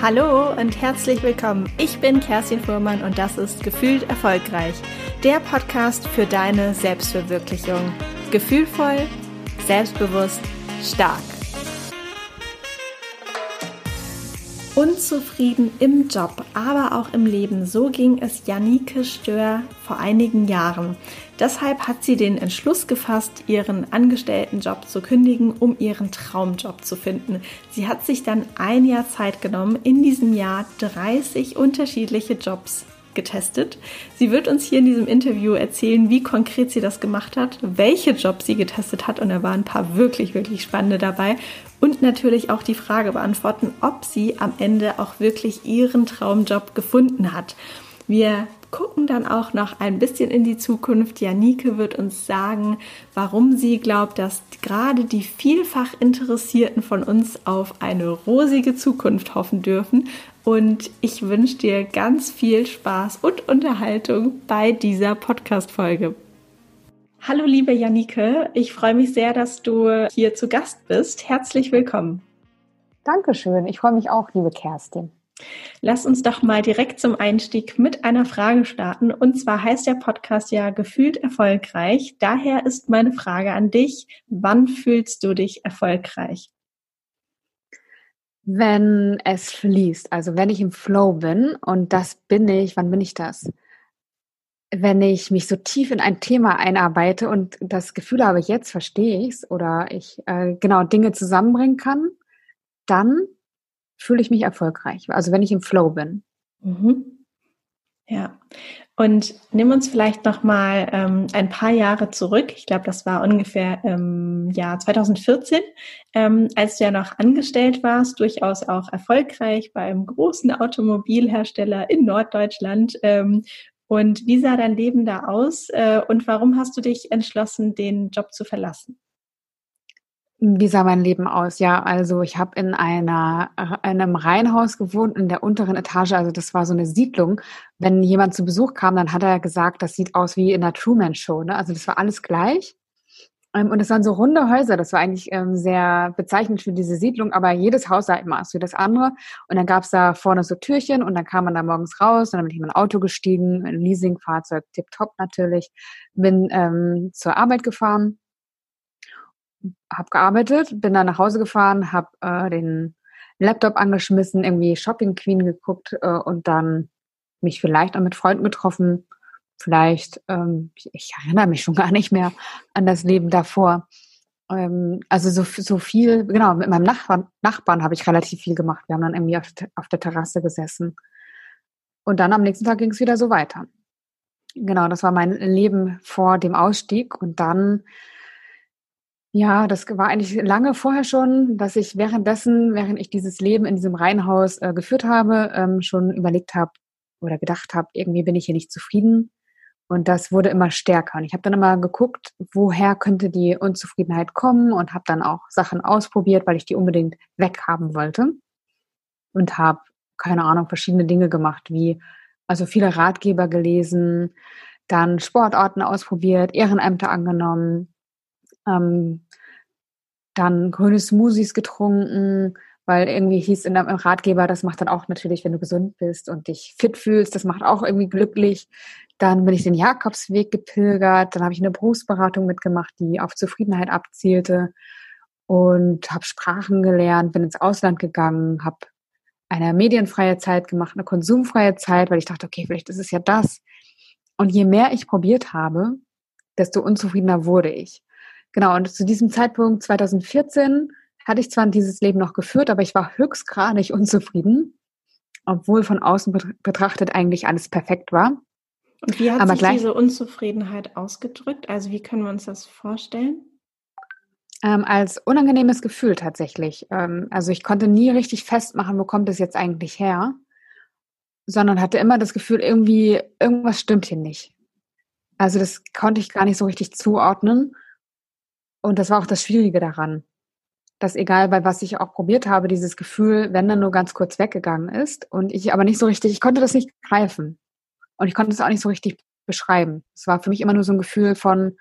Hallo und herzlich willkommen. Ich bin Kerstin Fuhrmann und das ist Gefühlt Erfolgreich, der Podcast für deine Selbstverwirklichung. Gefühlvoll, selbstbewusst, stark. Unzufrieden im Job, aber auch im Leben. So ging es Janike Stör vor einigen Jahren. Deshalb hat sie den Entschluss gefasst, ihren Angestelltenjob zu kündigen, um ihren Traumjob zu finden. Sie hat sich dann ein Jahr Zeit genommen, in diesem Jahr 30 unterschiedliche Jobs getestet. Sie wird uns hier in diesem Interview erzählen, wie konkret sie das gemacht hat, welche Jobs sie getestet hat und da waren ein paar wirklich, wirklich spannende dabei und natürlich auch die Frage beantworten, ob sie am Ende auch wirklich ihren Traumjob gefunden hat. Wir gucken dann auch noch ein bisschen in die Zukunft. Janike wird uns sagen, warum sie glaubt, dass gerade die vielfach Interessierten von uns auf eine rosige Zukunft hoffen dürfen. Und ich wünsche dir ganz viel Spaß und Unterhaltung bei dieser Podcast-Folge. Hallo liebe Janike, ich freue mich sehr, dass du hier zu Gast bist. Herzlich willkommen. Dankeschön, ich freue mich auch, liebe Kerstin. Lass uns doch mal direkt zum Einstieg mit einer Frage starten. Und zwar heißt der Podcast ja gefühlt erfolgreich. Daher ist meine Frage an dich, wann fühlst du dich erfolgreich? Wenn es fließt, also wenn ich im Flow bin und das bin ich, wann bin ich das? wenn ich mich so tief in ein Thema einarbeite und das Gefühl habe, jetzt verstehe ich es oder ich äh, genau Dinge zusammenbringen kann, dann fühle ich mich erfolgreich. Also wenn ich im Flow bin. Mhm. Ja. Und nimm uns vielleicht noch mal ähm, ein paar Jahre zurück. Ich glaube, das war ungefähr im Jahr 2014, ähm, als du ja noch angestellt warst, durchaus auch erfolgreich bei einem großen Automobilhersteller in Norddeutschland. Ähm, und wie sah dein Leben da aus äh, und warum hast du dich entschlossen, den Job zu verlassen? Wie sah mein Leben aus? Ja, also ich habe in einer in einem Reihenhaus gewohnt in der unteren Etage. Also das war so eine Siedlung. Wenn jemand zu Besuch kam, dann hat er gesagt, das sieht aus wie in der Truman Show. Ne? Also das war alles gleich. Ähm, und es waren so runde Häuser, das war eigentlich ähm, sehr bezeichnend für diese Siedlung, aber jedes Haus sah immer aus wie das andere. Und dann gab es da vorne so Türchen und dann kam man da morgens raus, dann bin ich in mein Auto gestiegen, ein Leasingfahrzeug, tipptopp natürlich, bin ähm, zur Arbeit gefahren, habe gearbeitet, bin dann nach Hause gefahren, habe äh, den Laptop angeschmissen, irgendwie Shopping Queen geguckt äh, und dann mich vielleicht auch mit Freunden getroffen, vielleicht, ähm, ich erinnere mich schon gar nicht mehr an das Leben davor. Ähm, also so, so viel, genau, mit meinem Nachbarn, Nachbarn habe ich relativ viel gemacht. Wir haben dann irgendwie auf, auf der Terrasse gesessen. Und dann am nächsten Tag ging es wieder so weiter. Genau, das war mein Leben vor dem Ausstieg. Und dann, ja, das war eigentlich lange vorher schon, dass ich währenddessen, während ich dieses Leben in diesem Reihenhaus äh, geführt habe, ähm, schon überlegt habe oder gedacht habe, irgendwie bin ich hier nicht zufrieden und das wurde immer stärker. Und ich habe dann immer geguckt, woher könnte die Unzufriedenheit kommen und habe dann auch Sachen ausprobiert, weil ich die unbedingt weghaben wollte. Und habe, keine Ahnung, verschiedene Dinge gemacht, wie also viele Ratgeber gelesen, dann Sportarten ausprobiert, Ehrenämter angenommen, ähm, dann grüne Smoothies getrunken, weil irgendwie hieß in einem Ratgeber, das macht dann auch natürlich, wenn du gesund bist und dich fit fühlst, das macht auch irgendwie glücklich. Dann bin ich den Jakobsweg gepilgert, dann habe ich eine Berufsberatung mitgemacht, die auf Zufriedenheit abzielte und habe Sprachen gelernt, bin ins Ausland gegangen, habe eine medienfreie Zeit gemacht, eine konsumfreie Zeit, weil ich dachte, okay, vielleicht ist es ja das. Und je mehr ich probiert habe, desto unzufriedener wurde ich. Genau, und zu diesem Zeitpunkt 2014 hatte ich zwar dieses Leben noch geführt, aber ich war höchstgradig unzufrieden, obwohl von außen betrachtet eigentlich alles perfekt war. Und wie hat aber sich gleich, diese Unzufriedenheit ausgedrückt? Also wie können wir uns das vorstellen? Ähm, als unangenehmes Gefühl tatsächlich. Ähm, also ich konnte nie richtig festmachen, wo kommt es jetzt eigentlich her, sondern hatte immer das Gefühl, irgendwie irgendwas stimmt hier nicht. Also das konnte ich gar nicht so richtig zuordnen. Und das war auch das Schwierige daran dass egal bei was ich auch probiert habe, dieses Gefühl, wenn dann nur ganz kurz weggegangen ist und ich aber nicht so richtig, ich konnte das nicht greifen und ich konnte es auch nicht so richtig beschreiben. Es war für mich immer nur so ein Gefühl von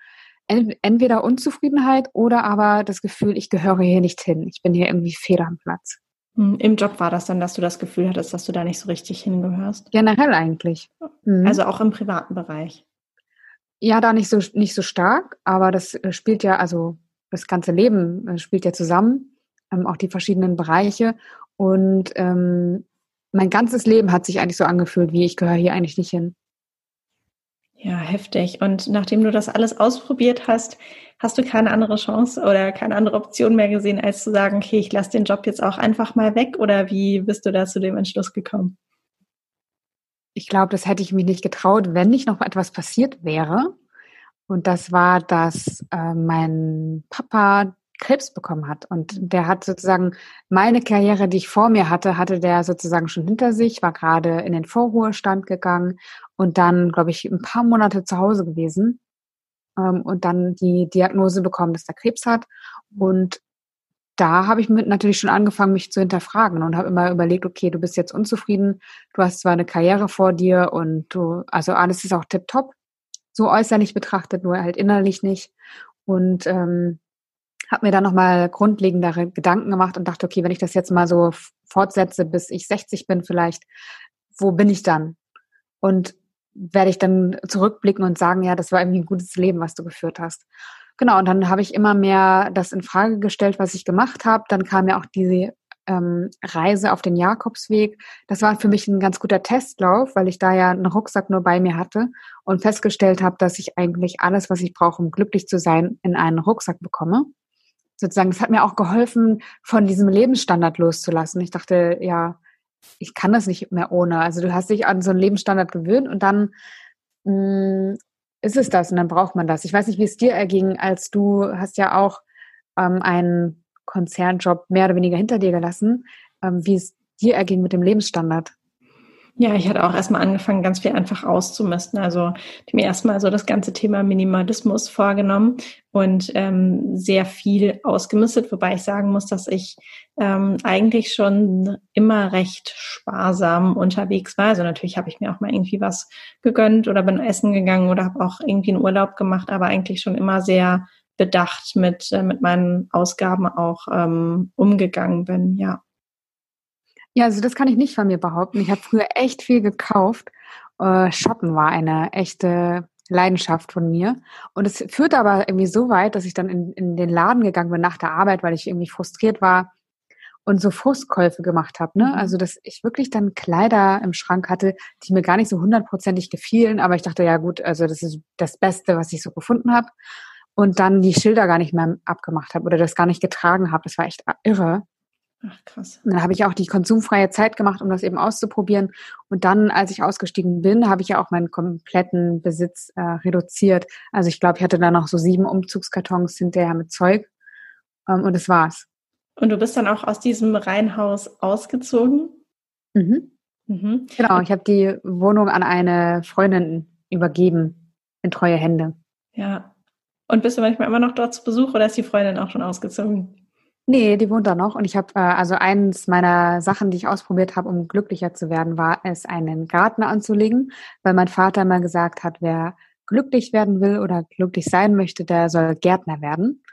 entweder Unzufriedenheit oder aber das Gefühl, ich gehöre hier nicht hin, ich bin hier irgendwie fehl am Platz. Hm, Im Job war das dann, dass du das Gefühl hattest, dass du da nicht so richtig hingehörst? Generell eigentlich. Mhm. Also auch im privaten Bereich. Ja, da nicht so, nicht so stark, aber das äh, spielt ja, also das ganze Leben äh, spielt ja zusammen, ähm, auch die verschiedenen Bereiche. Und ähm, mein ganzes Leben hat sich eigentlich so angefühlt, wie ich gehöre hier eigentlich nicht hin. Ja, heftig. Und nachdem du das alles ausprobiert hast, hast du keine andere Chance oder keine andere Option mehr gesehen, als zu sagen, okay, ich lasse den Job jetzt auch einfach mal weg? Oder wie bist du da zu dem Entschluss gekommen? Ich glaube, das hätte ich mich nicht getraut, wenn nicht noch etwas passiert wäre. Und das war, dass äh, mein Papa Krebs bekommen hat. Und der hat sozusagen meine Karriere, die ich vor mir hatte, hatte der sozusagen schon hinter sich, war gerade in den Vorruhestand gegangen und dann, glaube ich, ein paar Monate zu Hause gewesen ähm, und dann die Diagnose bekommen, dass er Krebs hat. Und da habe ich natürlich schon angefangen, mich zu hinterfragen und habe immer überlegt, okay, du bist jetzt unzufrieden, du hast zwar eine Karriere vor dir und du, also alles ist auch tipptopp, so äußerlich betrachtet, nur halt innerlich nicht. Und ähm, habe mir dann nochmal grundlegendere Gedanken gemacht und dachte, okay, wenn ich das jetzt mal so fortsetze, bis ich 60 bin vielleicht, wo bin ich dann? Und werde ich dann zurückblicken und sagen, ja, das war irgendwie ein gutes Leben, was du geführt hast. Genau, und dann habe ich immer mehr das in Frage gestellt, was ich gemacht habe. Dann kam ja auch diese ähm, Reise auf den Jakobsweg. Das war für mich ein ganz guter Testlauf, weil ich da ja einen Rucksack nur bei mir hatte und festgestellt habe, dass ich eigentlich alles, was ich brauche, um glücklich zu sein, in einen Rucksack bekomme sozusagen, es hat mir auch geholfen, von diesem Lebensstandard loszulassen. Ich dachte, ja, ich kann das nicht mehr ohne. Also du hast dich an so einen Lebensstandard gewöhnt und dann mh, mm, ist es das und dann braucht man das. Ich weiß nicht, wie es dir erging, als du hast ja auch ähm, einen Konzernjob mehr oder weniger hinter dir gelassen, ähm, wie es dir erging mit dem Lebensstandard. Ja, ich hatte auch erstmal angefangen, ganz viel einfach auszumisten. Also ich mir erstmal so das ganze Thema Minimalismus vorgenommen und ähm, sehr viel ausgemistet, wobei ich sagen muss, dass ich ähm, eigentlich schon immer recht sparsam unterwegs war. Also natürlich habe ich mir auch mal irgendwie was gegönnt oder bin essen gegangen oder habe auch irgendwie einen Urlaub gemacht, aber eigentlich schon immer sehr bedacht mit, äh, mit meinen Ausgaben auch ähm, umgegangen bin, ja. Ja, also das kann ich nicht von mir behaupten. Ich habe früher echt viel gekauft. Äh, Shoppen war eine echte Leidenschaft von mir. Und es führte aber irgendwie so weit, dass ich dann in, in den Laden gegangen bin nach der Arbeit, weil ich irgendwie frustriert war und so Frustkäufe gemacht habe. Ne? Mhm. Also dass ich wirklich dann Kleider im Schrank hatte, die mir gar nicht so hundertprozentig gefielen, aber ich dachte, ja gut, also das ist das Beste, was ich so gefunden habe. Und dann die Schilder gar nicht mehr abgemacht habe oder das gar nicht getragen habe. Das war echt irre. Ach, krass. Und dann habe ich auch die konsumfreie Zeit gemacht, um das eben auszuprobieren. Und dann, als ich ausgestiegen bin, habe ich ja auch meinen kompletten Besitz äh, reduziert. Also ich glaube, ich hatte da noch so sieben Umzugskartons hinterher mit Zeug. Ähm, und das war's. Und du bist dann auch aus diesem Reihenhaus ausgezogen? Mhm. Mhm. Genau, ich habe die Wohnung an eine Freundin übergeben in treue Hände. Ja. Und bist du manchmal immer noch dort zu Besuch oder ist die Freundin auch schon ausgezogen? Nee, die wohnt da noch. Und ich habe, äh, also eins meiner Sachen, die ich ausprobiert habe, um glücklicher zu werden, war es, einen Garten anzulegen, weil mein Vater immer gesagt hat, wer glücklich werden will oder glücklich sein möchte, der soll Gärtner werden.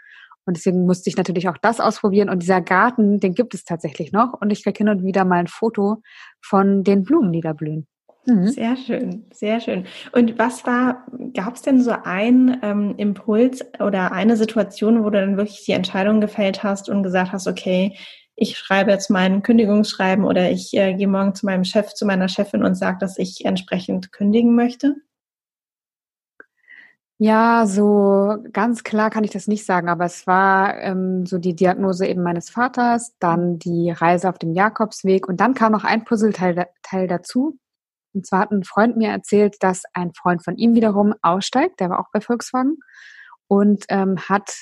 Und deswegen musste ich natürlich auch das ausprobieren. Und dieser Garten, den gibt es tatsächlich noch. Und ich kriege hin und wieder mal ein Foto von den Blumen, die da blühen. Mhm. Sehr schön, sehr schön. Und was war, gab es denn so einen ähm, Impuls oder eine Situation, wo du dann wirklich die Entscheidung gefällt hast und gesagt hast, okay, ich schreibe jetzt mein Kündigungsschreiben oder ich äh, gehe morgen zu meinem Chef, zu meiner Chefin und sage, dass ich entsprechend kündigen möchte? Ja, so ganz klar kann ich das nicht sagen, aber es war ähm, so die Diagnose eben meines Vaters, dann die Reise auf dem Jakobsweg und dann kam noch ein Puzzleteil Teil dazu. Und zwar hat ein Freund mir erzählt, dass ein Freund von ihm wiederum aussteigt, der war auch bei Volkswagen und ähm, hat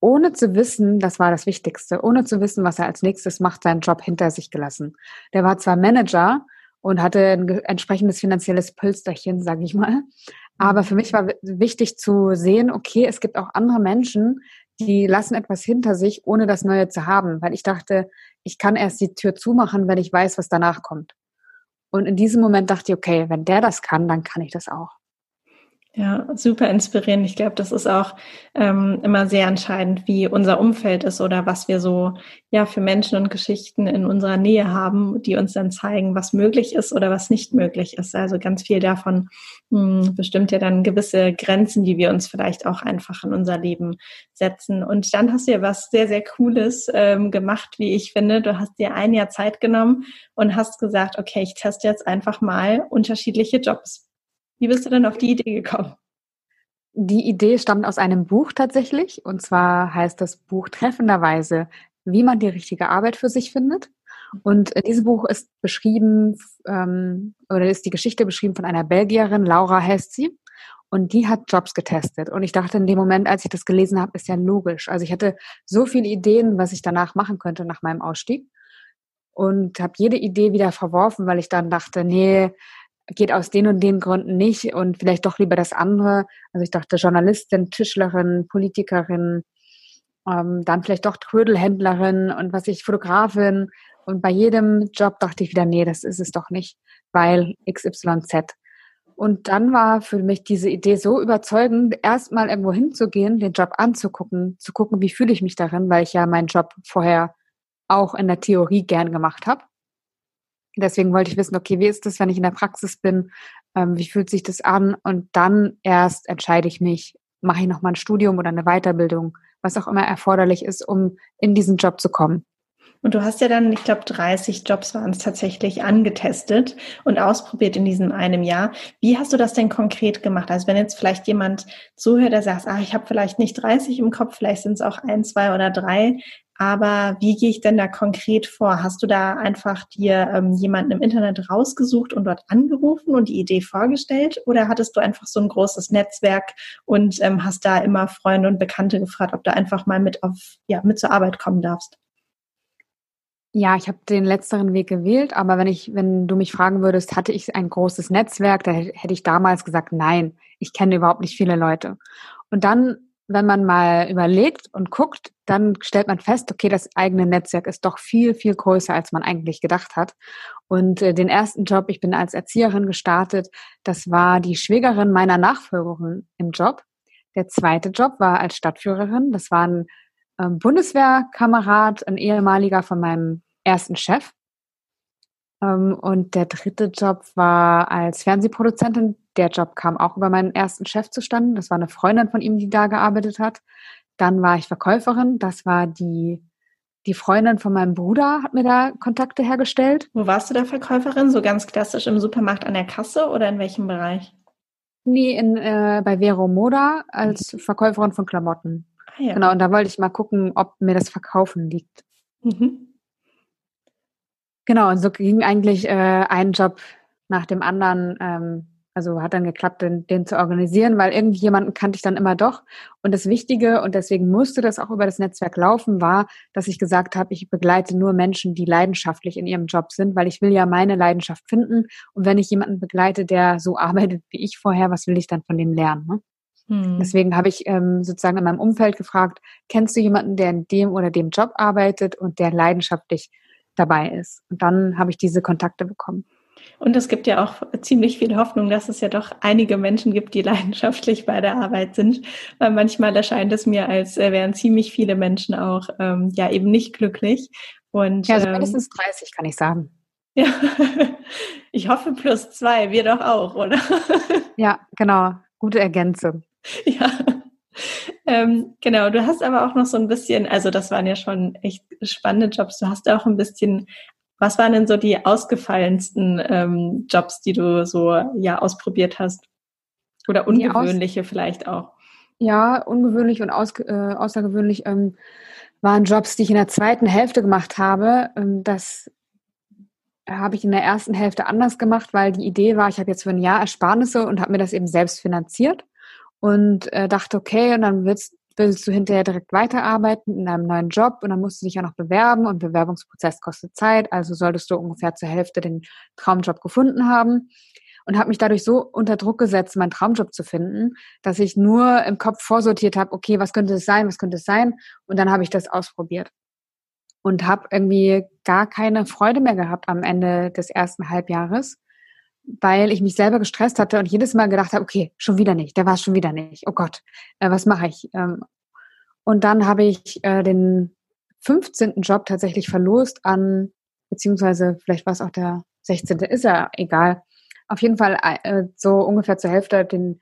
ohne zu wissen, das war das Wichtigste, ohne zu wissen, was er als nächstes macht, seinen Job hinter sich gelassen. Der war zwar Manager und hatte ein entsprechendes finanzielles Pölsterchen, sage ich mal, aber für mich war wichtig zu sehen, okay, es gibt auch andere Menschen, die lassen etwas hinter sich, ohne das Neue zu haben, weil ich dachte, ich kann erst die Tür zumachen, wenn ich weiß, was danach kommt. Und in diesem Moment dachte ich, okay, wenn der das kann, dann kann ich das auch. Ja, super inspirierend. Ich glaube, das ist auch ähm, immer sehr entscheidend, wie unser Umfeld ist oder was wir so ja für Menschen und Geschichten in unserer Nähe haben, die uns dann zeigen, was möglich ist oder was nicht möglich ist. Also ganz viel davon mh, hm, bestimmt ja dann gewisse Grenzen, die wir uns vielleicht auch einfach in unser Leben setzen. Und dann hast du ja was sehr, sehr Cooles ähm, gemacht, wie ich finde. Du hast dir ein Jahr Zeit genommen und hast gesagt, okay, ich teste jetzt einfach mal unterschiedliche Jobs. Wie bist du denn auf die Idee gekommen? Die Idee stammt aus einem Buch tatsächlich. Und zwar heißt das Buch treffenderweise, wie man die richtige Arbeit für sich findet. Und in diesem Buch ist beschrieben, ähm, oder ist die Geschichte beschrieben von einer Belgierin, Laura heißt sie. Und die hat Jobs getestet. Und ich dachte in dem Moment, als ich das gelesen habe, ist ja logisch. Also ich hatte so viele Ideen, was ich danach machen könnte nach meinem Ausstieg. Und habe jede Idee wieder verworfen, weil ich dann dachte, nee, geht aus den und den Gründen nicht und vielleicht doch lieber das andere. Also ich dachte Journalistin, Tischlerin, Politikerin, ähm, dann vielleicht doch Trödelhändlerin und was ich Fotografin. Und bei jedem Job dachte ich wieder, nee, das ist es doch nicht, weil XYZ. Und dann war für mich diese Idee so überzeugend, erstmal irgendwo hinzugehen, den Job anzugucken, zu gucken, wie fühle ich mich darin, weil ich ja meinen Job vorher auch in der Theorie gern gemacht habe. Deswegen wollte ich wissen, okay, wie ist das, wenn ich in der Praxis bin? Ähm, wie fühlt sich das an? Und dann erst entscheide ich mich, mache ich nochmal ein Studium oder eine Weiterbildung, was auch immer erforderlich ist, um in diesen Job zu kommen. Und du hast ja dann, ich glaube, 30 Jobs waren es tatsächlich angetestet und ausprobiert in diesem einem Jahr. Wie hast du das denn konkret gemacht? Also wenn jetzt vielleicht jemand zuhört, der sagt, ah, ich habe vielleicht nicht 30 im Kopf, vielleicht sind es auch ein, zwei oder drei. Aber wie gehe ich denn da konkret vor? Hast du da einfach dir ähm, jemanden im Internet rausgesucht und dort angerufen und die Idee vorgestellt? Oder hattest du einfach so ein großes Netzwerk und ähm, hast da immer Freunde und Bekannte gefragt, ob du einfach mal mit auf, ja, mit zur Arbeit kommen darfst? Ja, ich habe den letzteren Weg gewählt, aber wenn ich, wenn du mich fragen würdest, hatte ich ein großes Netzwerk, da hätte ich damals gesagt, nein, ich kenne überhaupt nicht viele Leute. Und dann wenn man mal überlegt und guckt, dann stellt man fest, okay, das eigene Netzwerk ist doch viel, viel größer, als man eigentlich gedacht hat. Und äh, den ersten Job, ich bin als Erzieherin gestartet, das war die Schwägerin meiner Nachfolgerin im Job. Der zweite Job war als Stadtführerin. Das war ein äh, Bundeswehrkamerad, ein ehemaliger von meinem ersten Chef. Ähm, und der dritte Job war als Fernsehproduzentin. Der Job kam auch über meinen ersten Chef zustande. Das war eine Freundin von ihm, die da gearbeitet hat. Dann war ich Verkäuferin. Das war die, die Freundin von meinem Bruder, hat mir da Kontakte hergestellt. Wo warst du da Verkäuferin? So ganz klassisch im Supermarkt an der Kasse oder in welchem Bereich? Nee, in, äh, bei Vero Moda als Verkäuferin von Klamotten. Ah, ja. Genau, und da wollte ich mal gucken, ob mir das Verkaufen liegt. Mhm. Genau, und so ging eigentlich äh, ein Job nach dem anderen. Ähm, also hat dann geklappt, den, den zu organisieren, weil irgendjemanden kannte ich dann immer doch. Und das Wichtige, und deswegen musste das auch über das Netzwerk laufen, war, dass ich gesagt habe, ich begleite nur Menschen, die leidenschaftlich in ihrem Job sind, weil ich will ja meine Leidenschaft finden. Und wenn ich jemanden begleite, der so arbeitet wie ich vorher, was will ich dann von dem lernen? Ne? Hm. Deswegen habe ich ähm, sozusagen in meinem Umfeld gefragt, kennst du jemanden, der in dem oder dem Job arbeitet und der leidenschaftlich dabei ist. Und dann habe ich diese Kontakte bekommen. Und es gibt ja auch ziemlich viel Hoffnung, dass es ja doch einige Menschen gibt, die leidenschaftlich bei der Arbeit sind. Weil manchmal erscheint es mir, als wären ziemlich viele Menschen auch ähm, ja eben nicht glücklich. Und, ja, also mindestens 30 kann ich sagen. Ja, ich hoffe plus zwei, wir doch auch, oder? ja, genau. Gute Ergänzung. Ja. Ähm, genau, du hast aber auch noch so ein bisschen, also das waren ja schon echt spannende Jobs. Du hast auch ein bisschen, was waren denn so die ausgefallensten ähm, Jobs, die du so ja ausprobiert hast? Oder ungewöhnliche vielleicht auch? Ja, ungewöhnlich und aus, äh, außergewöhnlich ähm, waren Jobs, die ich in der zweiten Hälfte gemacht habe. Ähm, das habe ich in der ersten Hälfte anders gemacht, weil die Idee war, ich habe jetzt für ein Jahr Ersparnisse und habe mir das eben selbst finanziert und äh, dachte, okay, und dann willst, willst du hinterher direkt weiterarbeiten in einem neuen Job und dann musst du dich ja noch bewerben und Bewerbungsprozess kostet Zeit, also solltest du ungefähr zur Hälfte den Traumjob gefunden haben und habe mich dadurch so unter Druck gesetzt, meinen Traumjob zu finden, dass ich nur im Kopf vorsortiert habe, okay, was könnte es sein, was könnte es sein? Und dann habe ich das ausprobiert und habe irgendwie gar keine Freude mehr gehabt am Ende des ersten Halbjahres weil ich mich selber gestresst hatte und jedes Mal gedacht habe, okay, schon wieder nicht, der war es schon wieder nicht. Oh Gott, äh, was mache ich? Ähm, und dann habe ich äh, den 15. Job tatsächlich verlost an, beziehungsweise vielleicht war es auch der 16. ist ja egal. Auf jeden Fall äh, so ungefähr zur Hälfte den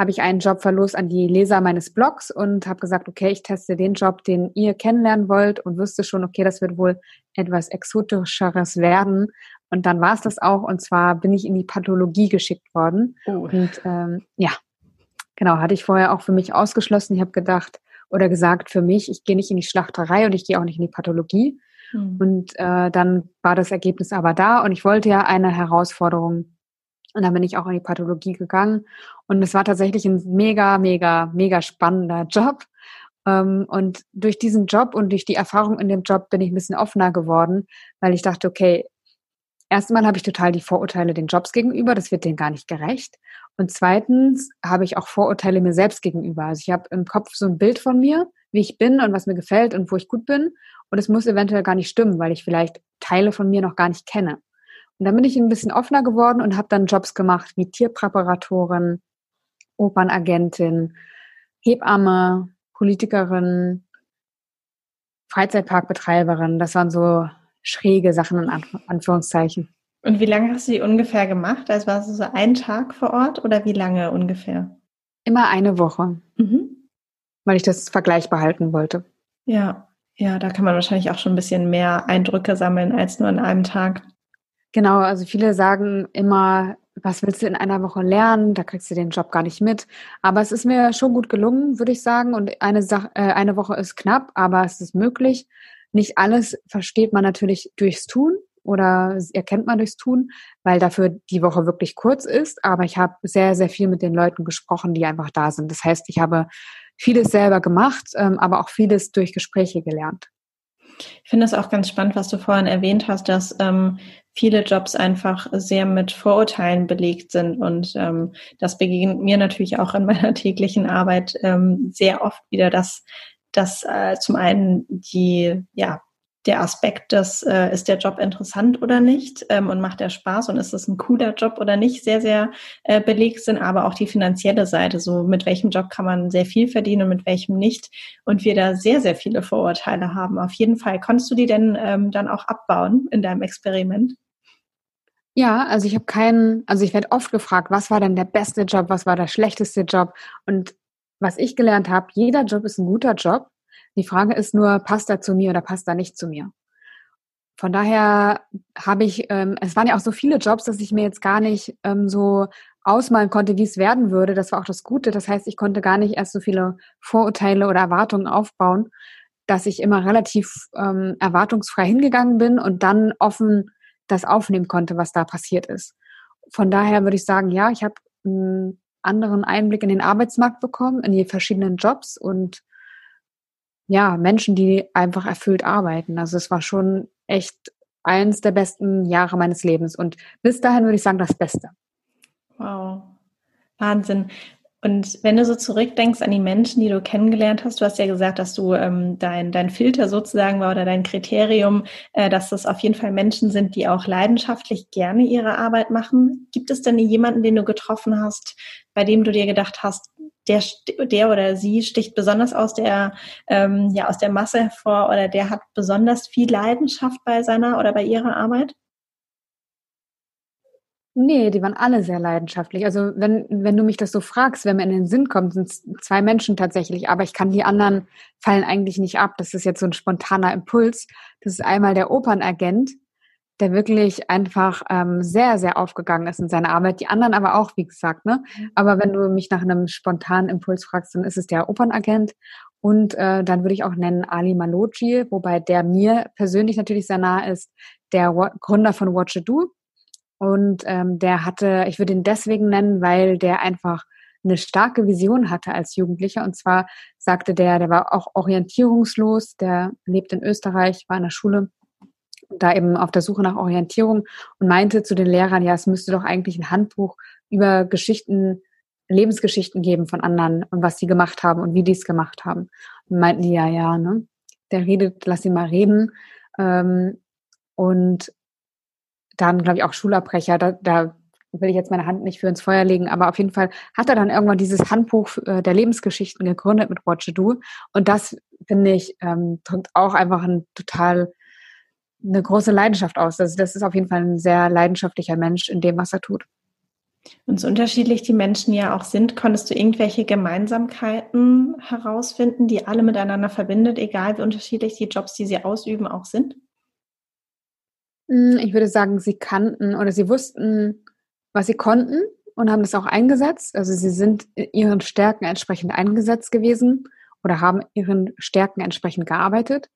habe ich einen Job verlost an die Leser meines Blogs und habe gesagt, okay, ich teste den Job, den ihr kennenlernen wollt und wüsste schon, okay, das wird wohl etwas exotischeres werden. Und dann war es das auch. Und zwar bin ich in die Pathologie geschickt worden. Oh. Und ähm, ja, genau, hatte ich vorher auch für mich ausgeschlossen. Ich habe gedacht oder gesagt für mich, ich gehe nicht in die Schlachterei und ich gehe auch nicht in die Pathologie. Mhm. Und äh, dann war das Ergebnis aber da und ich wollte ja eine Herausforderung und dann bin ich auch in die Pathologie gegangen. Und es war tatsächlich ein mega, mega, mega spannender Job. Ähm, und durch diesen Job und durch die Erfahrung in dem Job bin ich ein bisschen offener geworden, weil ich dachte, okay, erstmal habe ich total die Vorurteile den Jobs gegenüber, das wird denen gar nicht gerecht. Und zweitens habe ich auch Vorurteile mir selbst gegenüber. Also ich habe im Kopf so ein Bild von mir, wie ich bin und was mir gefällt und wo ich gut bin. Und es muss eventuell gar nicht stimmen, weil ich vielleicht Teile von mir noch gar nicht kenne. Und dann bin ich ein bisschen offener geworden und habe dann Jobs gemacht wie Tierpräparatorin, Opernagentin, Hebamme, Politikerin, Freizeitparkbetreiberin. Das waren so schräge Sachen in Anführungszeichen. Und wie lange hast du die ungefähr gemacht? Also war es so ein Tag vor Ort oder wie lange ungefähr? Immer eine Woche, mhm. weil ich das vergleichbar halten wollte. Ja, ja, da kann man wahrscheinlich auch schon ein bisschen mehr Eindrücke sammeln als nur an einem Tag. Genau, also viele sagen immer, was willst du in einer Woche lernen? Da kriegst du den Job gar nicht mit. Aber es ist mir schon gut gelungen, würde ich sagen. Und eine, Sache, äh, eine Woche ist knapp, aber es ist möglich. Nicht alles versteht man natürlich durchs Tun oder erkennt man durchs Tun, weil dafür die Woche wirklich kurz ist. Aber ich habe sehr, sehr viel mit den Leuten gesprochen, die einfach da sind. Das heißt, ich habe vieles selber gemacht, ähm, aber auch vieles durch Gespräche gelernt. Ich finde es auch ganz spannend, was du vorhin erwähnt hast, dass ähm, viele Jobs einfach sehr mit Vorurteilen belegt sind. Und ähm, das begegnet mir natürlich auch in meiner täglichen Arbeit ähm, sehr oft wieder, dass, dass äh, zum einen die, ja, der Aspekt, dass äh, ist der Job interessant oder nicht ähm, und macht der Spaß und ist es ein cooler Job oder nicht, sehr, sehr äh, belegt sind, aber auch die finanzielle Seite, so mit welchem Job kann man sehr viel verdienen und mit welchem nicht und wir da sehr, sehr viele Vorurteile haben. Auf jeden Fall. Konntest du die denn ähm, dann auch abbauen in deinem Experiment? Ja, also ich habe keinen, also ich werde oft gefragt, was war denn der beste Job, was war der schlechteste Job und was ich gelernt habe, jeder Job ist ein guter Job die Frage ist nur, passt er zu mir oder passt er nicht zu mir? Von daher habe ich, ähm, es waren ja auch so viele Jobs, dass ich mir jetzt gar nicht ähm, so ausmalen konnte, wie es werden würde. Das war auch das Gute. Das heißt, ich konnte gar nicht erst so viele Vorurteile oder Erwartungen aufbauen, dass ich immer relativ ähm, erwartungsfrei hingegangen bin und dann offen das aufnehmen konnte, was da passiert ist. Von daher würde ich sagen, ja, ich habe einen anderen Einblick in den Arbeitsmarkt bekommen, in die verschiedenen Jobs und ja, Menschen, die einfach erfüllt arbeiten. Also es war schon echt eins der besten Jahre meines Lebens und bis dahin würde ich sagen das Beste. Wow, Wahnsinn. Und wenn du so zurückdenkst an die Menschen, die du kennengelernt hast, du hast ja gesagt, dass du ähm, dein, dein Filter sozusagen war oder dein Kriterium, äh, dass das auf jeden Fall Menschen sind, die auch leidenschaftlich gerne ihre Arbeit machen. Gibt es denn jemanden, den du getroffen hast, bei dem du dir gedacht hast, der, der oder sie sticht besonders aus der, ähm, ja, aus der Masse hervor oder der hat besonders viel Leidenschaft bei seiner oder bei ihrer Arbeit? Nee, die waren alle sehr leidenschaftlich. Also wenn, wenn du mich das so fragst, wenn mir in den Sinn kommt, sind es zwei Menschen tatsächlich, aber ich kann die anderen fallen eigentlich nicht ab. Das ist jetzt so ein spontaner Impuls. Das ist einmal der Opernagent, der wirklich einfach ähm, sehr, sehr aufgegangen ist in seiner Arbeit. Die anderen aber auch, wie gesagt. Ne? Mhm. Aber wenn du mich nach einem spontanen Impuls fragst, dann ist es der Opernagent. Und äh, dann würde ich auch nennen Ali Maloji, wobei der mir persönlich natürlich sehr nah ist, der Gründer von Watch It Do. Und ähm, der hatte, ich würde ihn deswegen nennen, weil der einfach eine starke Vision hatte als Jugendlicher. Und zwar sagte der, der war auch orientierungslos, der lebt in Österreich, war in der Schule da eben auf der Suche nach Orientierung und meinte zu den Lehrern, ja, es müsste doch eigentlich ein Handbuch über Geschichten, Lebensgeschichten geben von anderen und was sie gemacht haben und wie die es gemacht haben. Und meinten die, ja, ja, ne? Der redet, lass ihn mal reden. Ähm, und dann, glaube ich, auch Schulabbrecher, da, da will ich jetzt meine Hand nicht für ins Feuer legen, aber auf jeden Fall hat er dann irgendwann dieses Handbuch äh, der Lebensgeschichten gegründet mit Watch Do. Und das, finde ich, ähm, drückt auch einfach ein total eine große Leidenschaft aus. Also das ist auf jeden Fall ein sehr leidenschaftlicher Mensch in dem, was er tut. Und so unterschiedlich die Menschen ja auch sind, konntest du irgendwelche Gemeinsamkeiten herausfinden, die alle miteinander verbindet, egal wie unterschiedlich die Jobs, die sie ausüben, auch sind? Hm, ich würde sagen, sie kannten oder sie wussten, was sie konnten und haben das auch eingesetzt. Also sie sind ihren Stärken entsprechend eingesetzt gewesen oder haben ihren Stärken entsprechend gearbeitet.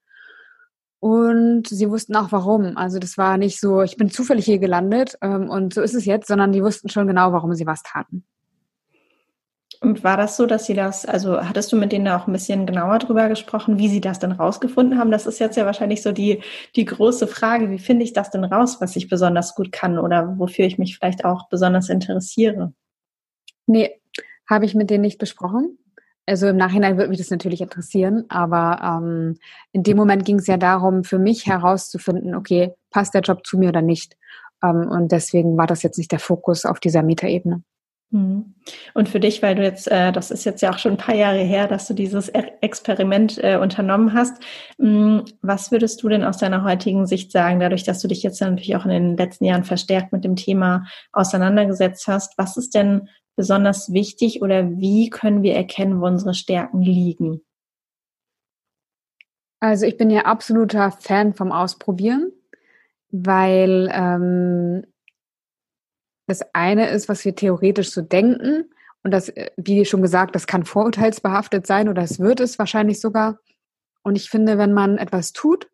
Und sie wussten auch warum. Also das war nicht so, ich bin zufällig hier gelandet ähm, und so ist es jetzt, sondern die wussten schon genau, warum sie was taten. Und war das so, dass sie das, also hattest du mit denen auch ein bisschen genauer drüber gesprochen, wie sie das denn rausgefunden haben? Das ist jetzt ja wahrscheinlich so die, die große Frage, wie finde ich das denn raus, was ich besonders gut kann oder wofür ich mich vielleicht auch besonders interessiere? Nee, habe ich mit denen nicht besprochen. Also im Nachhinein würde mich das natürlich interessieren, aber ähm, in dem Moment ging es ja darum, für mich herauszufinden, okay, passt der Job zu mir oder nicht. Ähm, und deswegen war das jetzt nicht der Fokus auf dieser Metaebene. Mhm. Und für dich, weil du jetzt, äh, das ist jetzt ja auch schon ein paar Jahre her, dass du dieses Experiment äh, unternommen hast, mm, was würdest du denn aus deiner heutigen Sicht sagen, dadurch, dass du dich jetzt natürlich auch in den letzten Jahren verstärkt mit dem Thema auseinandergesetzt hast, was ist denn besonders wichtig oder wie können wir erkennen, wo unsere Stärken liegen? Also ich bin ja absoluter Fan vom Ausprobieren, weil ähm, das eine ist, was wir theoretisch so denken und das, äh, wie schon gesagt, das kann vorurteilsbehaftet sein oder es wird es wahrscheinlich sogar. Und ich finde, wenn man etwas tut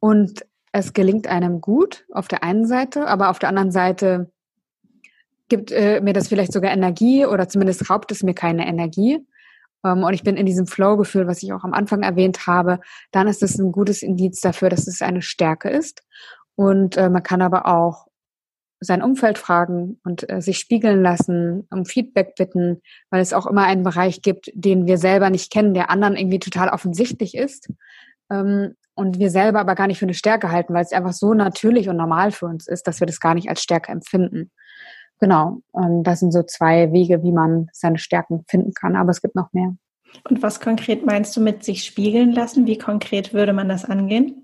und es gelingt einem gut auf der einen Seite, aber auf der anderen Seite gibt äh, mir das vielleicht sogar Energie oder zumindest raubt es mir keine Energie. Ähm, und ich bin in diesem Flow-Gefühl, was ich auch am Anfang erwähnt habe, dann ist es ein gutes Indiz dafür, dass es eine Stärke ist. Und äh, man kann aber auch sein Umfeld fragen und äh, sich spiegeln lassen, um Feedback bitten, weil es auch immer einen Bereich gibt, den wir selber nicht kennen, der anderen irgendwie total offensichtlich ist. Ähm, und wir selber aber gar nicht für eine Stärke halten, weil es einfach so natürlich und normal für uns ist, dass wir das gar nicht als Stärke empfinden. Genau, und das sind so zwei Wege, wie man seine Stärken finden kann, aber es gibt noch mehr. Und was konkret meinst du mit sich spiegeln lassen? Wie konkret würde man das angehen?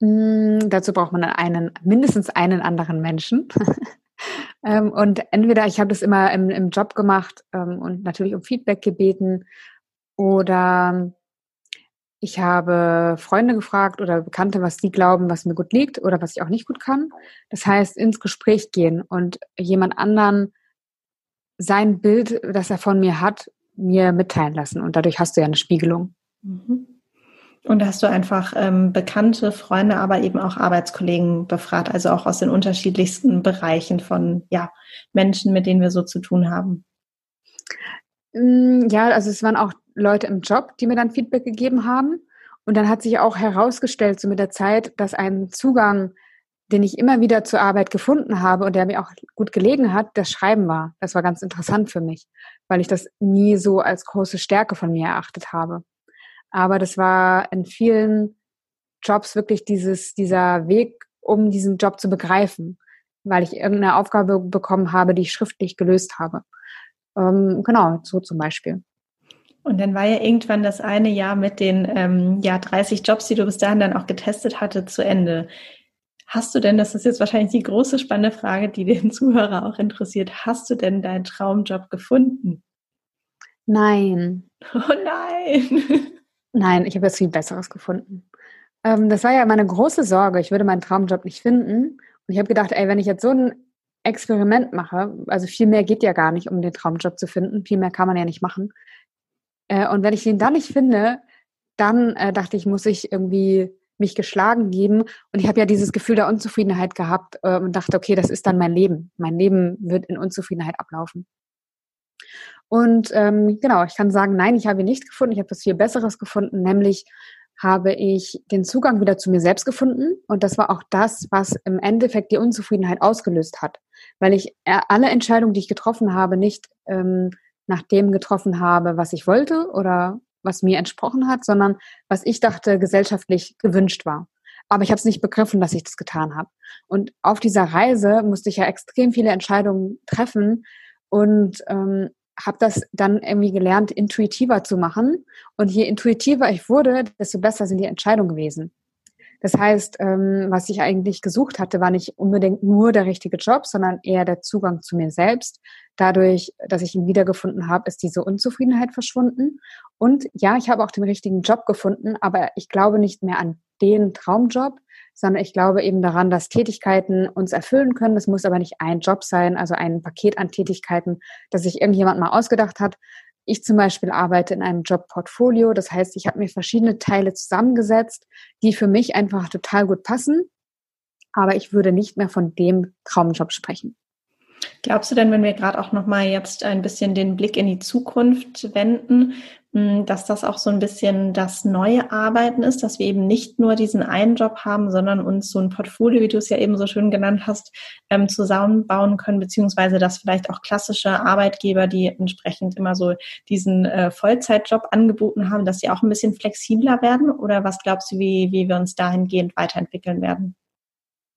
Mm, dazu braucht man einen, mindestens einen anderen Menschen. ähm, und entweder ich habe das immer im, im Job gemacht ähm, und natürlich um Feedback gebeten oder ich habe Freunde gefragt oder Bekannte, was die glauben, was mir gut liegt oder was ich auch nicht gut kann. Das heißt, ins Gespräch gehen und jemand anderen sein Bild, das er von mir hat, mir mitteilen lassen. Und dadurch hast du ja eine Spiegelung. Mhm. Und hast du einfach ähm, bekannte Freunde, aber eben auch Arbeitskollegen befragt, also auch aus den unterschiedlichsten Bereichen von ja, Menschen, mit denen wir so zu tun haben? Mm, ja, also es waren auch Leute im Job, die mir dann Feedback gegeben haben. Und dann hat sich auch herausgestellt, so mit der Zeit, dass ein Zugang, den ich immer wieder zur Arbeit gefunden habe und der mir auch gut gelegen hat, das Schreiben war. Das war ganz interessant für mich, weil ich das nie so als große Stärke von mir erachtet habe. Aber das war in vielen Jobs wirklich dieses, dieser Weg, um diesen Job zu begreifen, weil ich irgendeine Aufgabe bekommen habe, die ich schriftlich gelöst habe. Ähm, genau, so zum Beispiel. Und dann war ja irgendwann das eine Jahr mit den ähm, ja, 30 Jobs, die du bis dahin dann auch getestet hatte, zu Ende. Hast du denn, das ist jetzt wahrscheinlich die große spannende Frage, die den Zuhörer auch interessiert, hast du denn deinen Traumjob gefunden? Nein. Oh nein. Nein, ich habe jetzt viel Besseres gefunden. Ähm, das war ja meine große Sorge. Ich würde meinen Traumjob nicht finden. Und ich habe gedacht, ey, wenn ich jetzt so ein Experiment mache, also viel mehr geht ja gar nicht, um den Traumjob zu finden. Viel mehr kann man ja nicht machen. Äh, und wenn ich den dann nicht finde, dann äh, dachte ich, muss ich irgendwie mich geschlagen geben. Und ich habe ja dieses Gefühl der Unzufriedenheit gehabt äh, und dachte, okay, das ist dann mein Leben. Mein Leben wird in Unzufriedenheit ablaufen. Und ähm, genau, ich kann sagen, nein, ich habe ihn nicht gefunden. Ich habe was viel Besseres gefunden, nämlich habe ich den Zugang wieder zu mir selbst gefunden. Und das war auch das, was im Endeffekt die Unzufriedenheit ausgelöst hat. Weil ich äh, alle Entscheidungen, die ich getroffen habe, nicht ähm, nach dem getroffen habe, was ich wollte oder was mir entsprochen hat, sondern was ich dachte, gesellschaftlich gewünscht war. aber ich habe es nicht begriffen, dass ich das getan habe. Und auf dieser Reise musste ich ja extrem viele Entscheidungen treffen und ähm, habe das dann irgendwie gelernt, intuitiver zu machen. Und je intuitiver ich wurde, desto besser sind die Entscheidungen gewesen. Das heißt, ähm, was ich eigentlich gesucht hatte, war nicht unbedingt nur der richtige Job, sondern eher der Zugang zu mir selbst. Dadurch, dass ich ihn wiedergefunden habe, ist diese Unzufriedenheit verschwunden. Und ja, ich habe auch den richtigen Job gefunden, aber ich glaube nicht mehr an den Traumjob, sondern ich glaube eben daran, dass Tätigkeiten uns erfüllen können. Das muss aber nicht ein Job sein, also ein Paket an Tätigkeiten, das sich irgendjemand mal ausgedacht hat. Ich zum Beispiel arbeite in einem Jobportfolio. Das heißt, ich habe mir verschiedene Teile zusammengesetzt, die für mich einfach total gut passen. Aber ich würde nicht mehr von dem Traumjob sprechen. Glaubst du denn, wenn wir gerade auch noch mal jetzt ein bisschen den Blick in die Zukunft wenden, dass das auch so ein bisschen das neue Arbeiten ist, dass wir eben nicht nur diesen einen Job haben, sondern uns so ein Portfolio, wie du es ja eben so schön genannt hast, ähm, zusammenbauen können, beziehungsweise dass vielleicht auch klassische Arbeitgeber, die entsprechend immer so diesen äh, Vollzeitjob angeboten haben, dass sie auch ein bisschen flexibler werden? Oder was glaubst du, wie, wie wir uns dahingehend weiterentwickeln werden?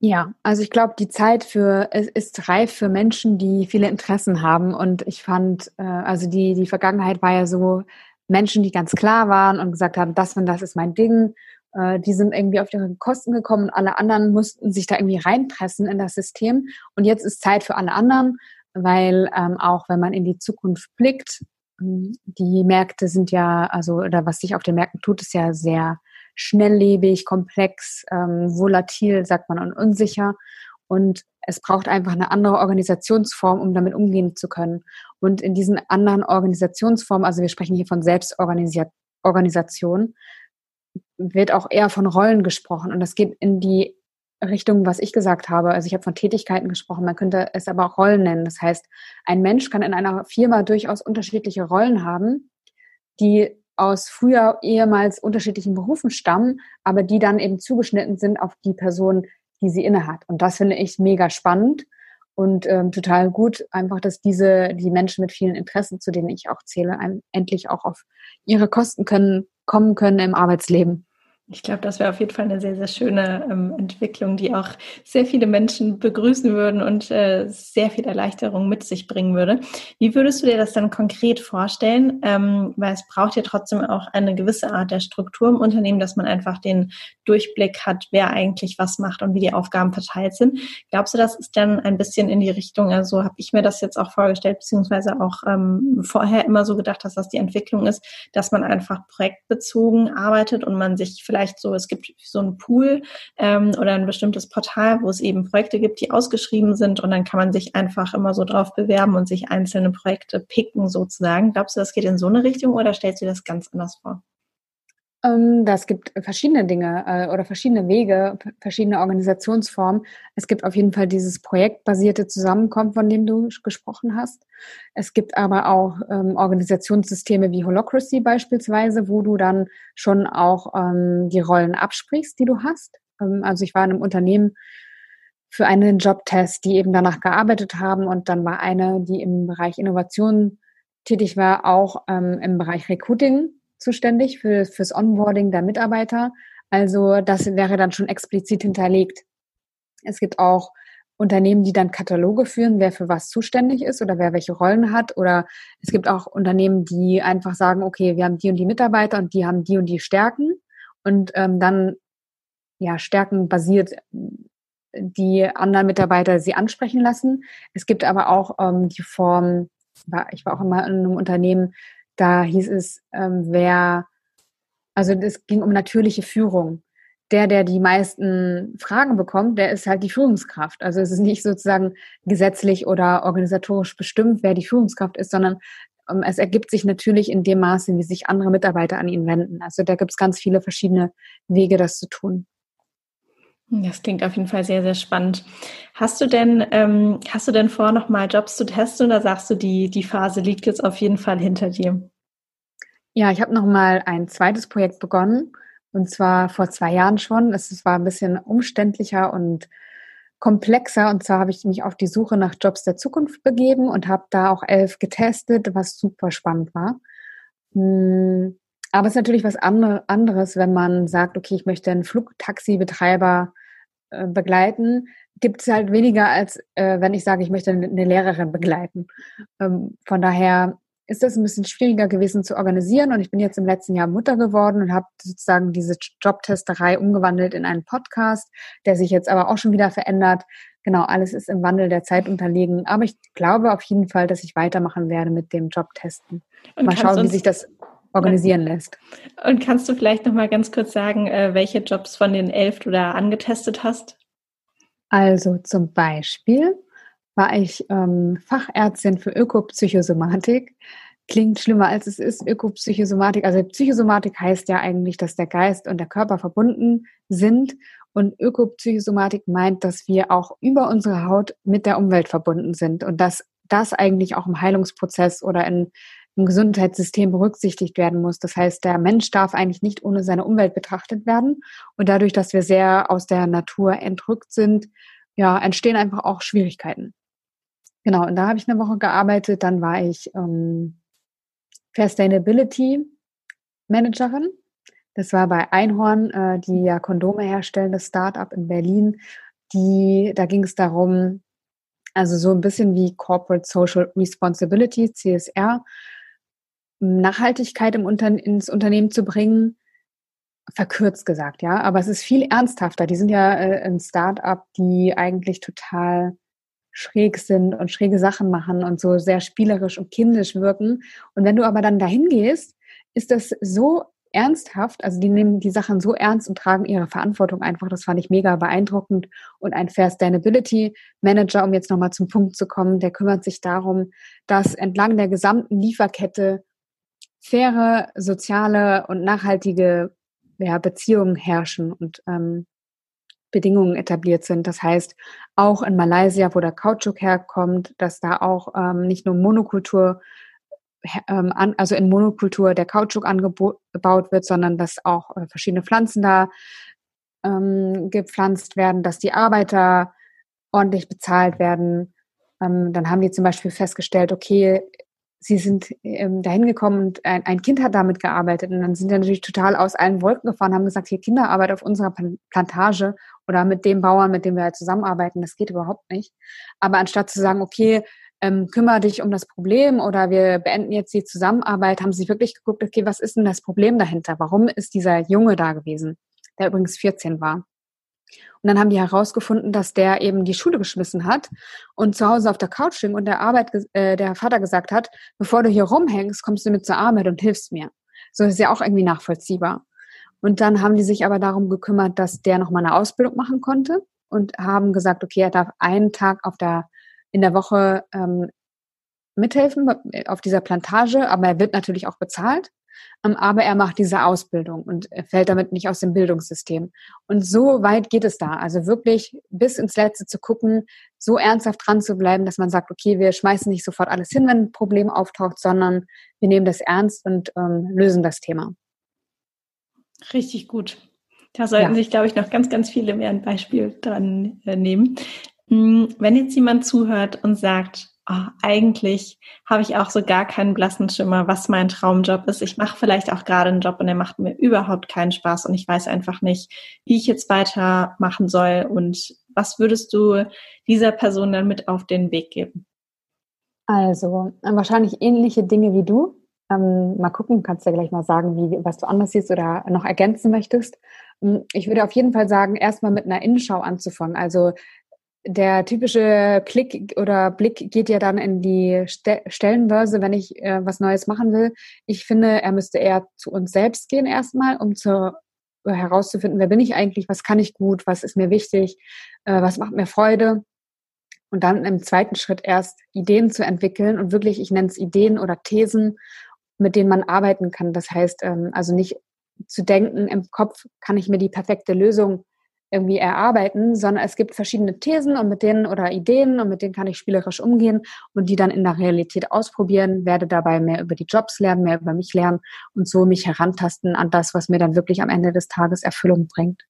Ja, also ich glaube, die Zeit für ist reif für Menschen, die viele Interessen haben. Und ich fand, äh, also die die Vergangenheit war ja so Menschen, die ganz klar waren und gesagt haben, das und das ist mein Ding. Äh, die sind irgendwie auf ihre Kosten gekommen und alle anderen mussten sich da irgendwie reinpressen in das System. Und jetzt ist Zeit für alle anderen, weil ähm, auch wenn man in die Zukunft blickt, ähm, die Märkte sind ja, also oder was sich auf den Märkten tut, ist ja sehr schnelllebig, komplex, ähm, volatil, sagt man, und unsicher. Und es braucht einfach eine andere Organisationsform, um damit umgehen zu können. Und in diesen anderen Organisationsformen, also wir sprechen hier von Selbstorganisation, wird auch eher von Rollen gesprochen. Und das geht in die Richtung, was ich gesagt habe. Also ich habe von Tätigkeiten gesprochen, man könnte es aber auch Rollen nennen. Das heißt, ein Mensch kann in einer Firma durchaus unterschiedliche Rollen haben, die aus früher ehemals unterschiedlichen Berufen stammen, aber die dann eben zugeschnitten sind auf die Person, die sie innehat. Und das finde ich mega spannend und ähm, total gut, einfach, dass diese, die Menschen mit vielen Interessen, zu denen ich auch zähle, endlich auch auf ihre Kosten können, kommen können im Arbeitsleben. Ich glaube, das wäre auf jeden Fall eine sehr, sehr schöne ähm, Entwicklung, die auch sehr viele Menschen begrüßen würden und äh, sehr viel Erleichterung mit sich bringen würde. Wie würdest du dir das dann konkret vorstellen? Ähm, weil es braucht ja trotzdem auch eine gewisse Art der Struktur im Unternehmen, dass man einfach den Durchblick hat, wer eigentlich was macht und wie die Aufgaben verteilt sind. Glaubst du, das ist dann ein bisschen in die Richtung, also habe ich mir das jetzt auch vorgestellt, beziehungsweise auch ähm, vorher immer so gedacht, dass das die Entwicklung ist, dass man einfach projektbezogen arbeitet und man sich vielleicht vielleicht so, es gibt so einen Pool ähm, oder ein bestimmtes Portal, wo es eben Projekte gibt, die ausgeschrieben sind und dann kann man sich einfach immer so drauf bewerben und sich einzelne Projekte picken sozusagen. Glaubst du, das geht in so eine Richtung oder stellst du dir das ganz anders vor? Ähm, das gibt verschiedene Dinge äh, oder verschiedene Wege, verschiedene Organisationsformen. Es gibt auf jeden Fall dieses projektbasierte Zusammenkommen, von dem du gesprochen hast. Es gibt aber auch ähm, Organisationssysteme wie Holocracy beispielsweise, wo du dann schon auch ähm, die Rollen absprichst, die du hast. Also ich war in einem Unternehmen für einen Jobtest, die eben danach gearbeitet haben und dann war eine, die im Bereich Innovation tätig war, auch im Bereich Recruiting zuständig für, fürs Onboarding der Mitarbeiter. Also das wäre dann schon explizit hinterlegt. Es gibt auch Unternehmen, die dann Kataloge führen, wer für was zuständig ist oder wer welche Rollen hat. Oder es gibt auch Unternehmen, die einfach sagen, okay, wir haben die und die Mitarbeiter und die haben die und die Stärken und ähm, dann ja Stärken basiert die anderen Mitarbeiter sie ansprechen lassen. Es gibt aber auch ähm, die Form, ich war auch immer in einem Unternehmen, da hieß es, ähm, wer, also es ging um natürliche Führung. Der, der die meisten Fragen bekommt, der ist halt die Führungskraft. Also es ist nicht sozusagen gesetzlich oder organisatorisch bestimmt, wer die Führungskraft ist, sondern ähm, es ergibt sich natürlich in dem Maße, wie sich andere Mitarbeiter an ihn wenden. Also da gibt es ganz viele verschiedene Wege, das zu tun. Das klingt auf jeden Fall sehr, sehr spannend. Hast du denn, ähm, hast du denn vor, nochmal Jobs zu testen oder sagst du, die, die Phase liegt jetzt auf jeden Fall hinter dir? Ja, ich habe nochmal ein zweites Projekt begonnen und zwar vor zwei Jahren schon. Es war ein bisschen umständlicher und komplexer und zwar habe ich mich auf die Suche nach Jobs der Zukunft begeben und habe da auch elf getestet, was super spannend war. Hm, aber es ist natürlich was anderes, wenn man sagt, okay, ich möchte einen Flugtaxibetreiber äh, begleiten, gibt es halt weniger, als äh, wenn ich sage, ich möchte eine Lehrerin begleiten. Ähm, von daher ist das ein bisschen schwieriger gewesen zu organisieren und ich bin jetzt im letzten Jahr Mutter geworden und habe sozusagen diese Jobtesterei umgewandelt in einen Podcast, der sich jetzt aber auch schon wieder verändert. Genau, alles ist im Wandel der Zeit unterlegen, aber ich glaube auf jeden Fall, dass ich weitermachen werde mit dem Jobtesten. Und Mal schauen, wie sich das organisieren lässt. Und kannst du vielleicht noch mal ganz kurz sagen, äh, welche Jobs von den elf du da angetestet hast? Also zum Beispiel war ich ähm, Fachärztin für Ökopsychosomatik. Klingt schlimmer als es ist, Ökopsychosomatik. Also Psychosomatik heißt ja eigentlich, dass der Geist und der Körper verbunden sind. Und Ökopsychosomatik meint, dass wir auch über unsere Haut mit der Umwelt verbunden sind und dass das eigentlich auch im Heilungsprozess oder in, im Gesundheitssystem berücksichtigt werden muss. Das heißt, der Mensch darf eigentlich nicht ohne seine Umwelt betrachtet werden. Und dadurch, dass wir sehr aus der Natur entrückt sind, ja, entstehen einfach auch Schwierigkeiten. Genau, und da habe ich eine Woche gearbeitet. Dann war ich ähm, Sustainability Managerin. Das war bei Einhorn, äh, die ja Kondome herstellen, das Startup in Berlin. Die, da ging es darum, also so ein bisschen wie Corporate Social Responsibility, CSR, Nachhaltigkeit im Unter ins Unternehmen zu bringen, verkürzt gesagt, ja. Aber es ist viel ernsthafter. Die sind ja äh, ein Startup, die eigentlich total schräg sind und schräge Sachen machen und so sehr spielerisch und kindisch wirken. Und wenn du aber dann dahin gehst, ist das so ernsthaft, also die nehmen die Sachen so ernst und tragen ihre Verantwortung einfach. Das fand ich mega beeindruckend. Und ein Fair Sustainability Manager, um jetzt nochmal zum Punkt zu kommen, der kümmert sich darum, dass entlang der gesamten Lieferkette faire, soziale und nachhaltige ja, Beziehungen herrschen. Und ähm, Bedingungen etabliert sind. Das heißt, auch in Malaysia, wo der Kautschuk herkommt, dass da auch ähm, nicht nur Monokultur, ähm, an, also in Monokultur der Kautschuk angebaut wird, sondern dass auch äh, verschiedene Pflanzen da ähm, gepflanzt werden, dass die Arbeiter ordentlich bezahlt werden. Ähm, dann haben die zum Beispiel festgestellt, okay, sie sind ähm, dahin gekommen und ein, ein, Kind hat damit gearbeitet und dann sind sie natürlich total aus allen Wolken gefahren, haben gesagt, hier Kinderarbeit auf unserer Plantage oder mit dem Bauern, mit dem wir halt zusammenarbeiten, das geht überhaupt nicht. Aber anstatt zu sagen, okay, ähm, kümmere dich um das Problem oder wir beenden jetzt die Zusammenarbeit, haben sie wirklich geguckt, okay, was ist denn das Problem dahinter? Warum ist dieser Junge da gewesen, der übrigens 14 war? Und dann haben die herausgefunden, dass der eben die Schule geschmissen hat und zu Hause auf der Couch hing und der Arbeit, äh, der Vater gesagt hat, bevor du hier rumhängst, kommst du mit zur Arbeit und hilfst mir. So ist ja auch irgendwie nachvollziehbar. Und dann haben die sich aber darum gekümmert, dass der noch mal eine Ausbildung machen konnte und haben gesagt, okay, er darf einen Tag auf der in der Woche ähm, mithelfen auf dieser Plantage, aber er wird natürlich auch bezahlt. Ähm, aber er macht diese Ausbildung und fällt damit nicht aus dem Bildungssystem. Und so weit geht es da. Also wirklich bis ins Letzte zu gucken, so ernsthaft dran zu bleiben, dass man sagt, okay, wir schmeißen nicht sofort alles hin, wenn ein Problem auftaucht, sondern wir nehmen das ernst und ähm, lösen das Thema. Richtig gut. Da sollten ja. sich, glaube ich, noch ganz, ganz viele mehr ein Beispiel dran äh, nehmen. Hm, wenn jetzt jemand zuhört und sagt, oh, eigentlich habe ich auch so gar keinen blassen Schimmer, was mein Traumjob ist. Ich mache vielleicht auch gerade einen Job und der macht mir überhaupt keinen Spaß und ich weiß einfach nicht, wie ich jetzt weitermachen soll. Und was würdest du dieser Person dann mit auf den Weg geben? Also, wahrscheinlich ähnliche Dinge wie du. Ähm, mal gucken, kannst du ja gleich mal sagen, wie, was du anders siehst oder noch ergänzen möchtest. Hm, ich würde auf jeden Fall sagen, erstmal mit einer Innenschau anzufangen. Also der typische Klick oder Blick geht ja dann in die Ste Stellenbörse, wenn ich äh, was Neues machen will. Ich finde, er müsste eher zu uns selbst gehen erstmal, um zu, äh, herauszufinden, wer bin ich eigentlich, was kann ich gut, was ist mir wichtig, äh, was macht mir Freude. Und dann im zweiten Schritt erst Ideen zu entwickeln und wirklich, ich nenne es Ideen oder Thesen, mit denen man arbeiten kann. Das heißt, ähm, also nicht zu denken, im Kopf kann ich mir die perfekte Lösung irgendwie erarbeiten, sondern es gibt verschiedene Thesen und mit denen oder Ideen und mit denen kann ich spielerisch umgehen und die dann in der Realität ausprobieren, werde dabei mehr über die Jobs lernen, mehr über mich lernen und so mich herantasten an das, was mir dann wirklich am Ende des Tages Erfüllung bringt.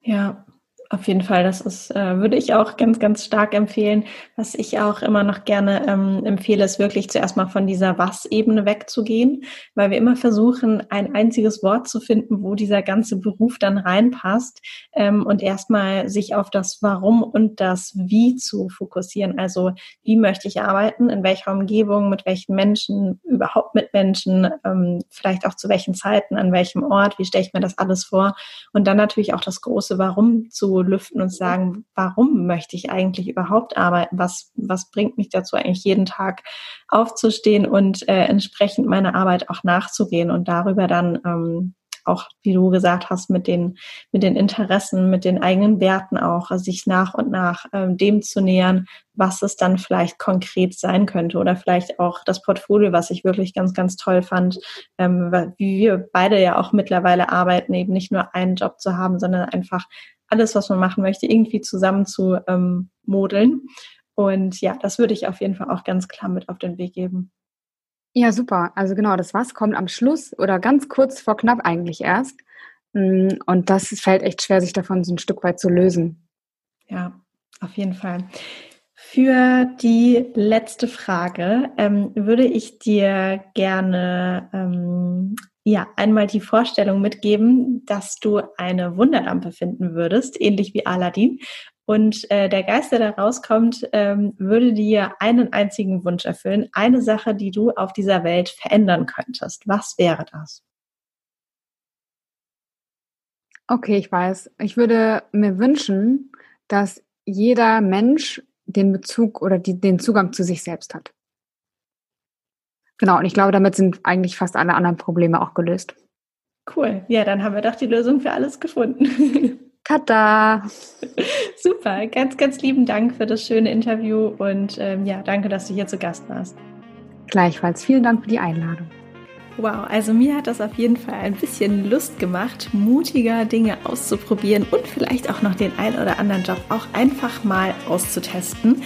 Ja, Auf jeden Fall, das ist, äh, würde ich auch ganz, ganz stark empfehlen. Was ich auch immer noch gerne ähm, empfehle, ist wirklich zuerst mal von dieser Was-Ebene wegzugehen, weil wir immer versuchen, ein einziges Wort zu finden, wo dieser ganze Beruf dann reinpasst ähm, und erstmal sich auf das Warum und das Wie zu fokussieren. Also wie möchte ich arbeiten, in welcher Umgebung, mit welchen Menschen, überhaupt mit Menschen, ähm, vielleicht auch zu welchen Zeiten, an welchem Ort, wie stelle ich mir das alles vor? Und dann natürlich auch das große Warum zu lüften und sagen, warum möchte ich eigentlich überhaupt arbeiten? Was, was bringt mich dazu eigentlich jeden Tag aufzustehen und äh, entsprechend meine Arbeit auch nachzugehen und darüber dann ähm, auch, wie du gesagt hast, mit den, mit den Interessen, mit den eigenen Werten auch, also sich nach und nach ähm, dem zu nähern, was es dann vielleicht konkret sein könnte oder vielleicht auch das Portfolio, was ich wirklich ganz, ganz toll fand, ähm, wie wir beide ja auch mittlerweile arbeiten, eben nicht nur einen Job zu haben, sondern einfach alles, was man machen möchte, irgendwie zusammen zu ähm, modeln. Und ja, das würde ich auf jeden Fall auch ganz klar mit auf den Weg geben. Ja, super. Also genau, das was kommt am Schluss oder ganz kurz vor knapp eigentlich erst. Mm, und das fällt echt schwer, sich davon so ein Stück weit zu lösen. Ja, auf jeden Fall. Für die letzte Frage ähm, würde ich dir gerne ähm, ja, einmal die Vorstellung mitgeben, dass du eine Wunderlampe finden würdest, ähnlich wie Aladdin. Und äh, der Geist, der da rauskommt, ähm, würde dir einen einzigen Wunsch erfüllen. Eine Sache, die du auf dieser Welt verändern könntest. Was wäre das? Okay, ich weiß. Ich würde mir wünschen, dass jeder Mensch den Bezug oder die, den Zugang zu sich selbst hat. Genau, und ich glaube, damit sind eigentlich fast alle anderen Probleme auch gelöst. Cool. Ja, dann haben wir doch die Lösung für alles gefunden. Tada! Super, ganz, ganz lieben Dank für das schöne Interview und ähm, ja, danke, dass du hier zu Gast warst. Gleichfalls, vielen Dank für die Einladung. Wow, also mir hat das auf jeden Fall ein bisschen Lust gemacht, mutiger Dinge auszuprobieren und vielleicht auch noch den ein oder anderen Job auch einfach mal auszutesten.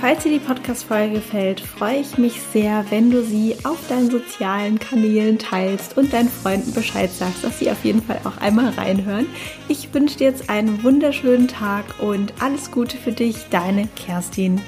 Falls dir die Podcast-Folge gefällt, freue ich mich sehr, wenn du sie auf deinen sozialen Kanälen teilst und deinen Freunden Bescheid sagst, dass sie auf jeden Fall auch einmal reinhören. Ich wünsche dir jetzt einen wunderschönen Tag und alles Gute für dich, deine Kerstin.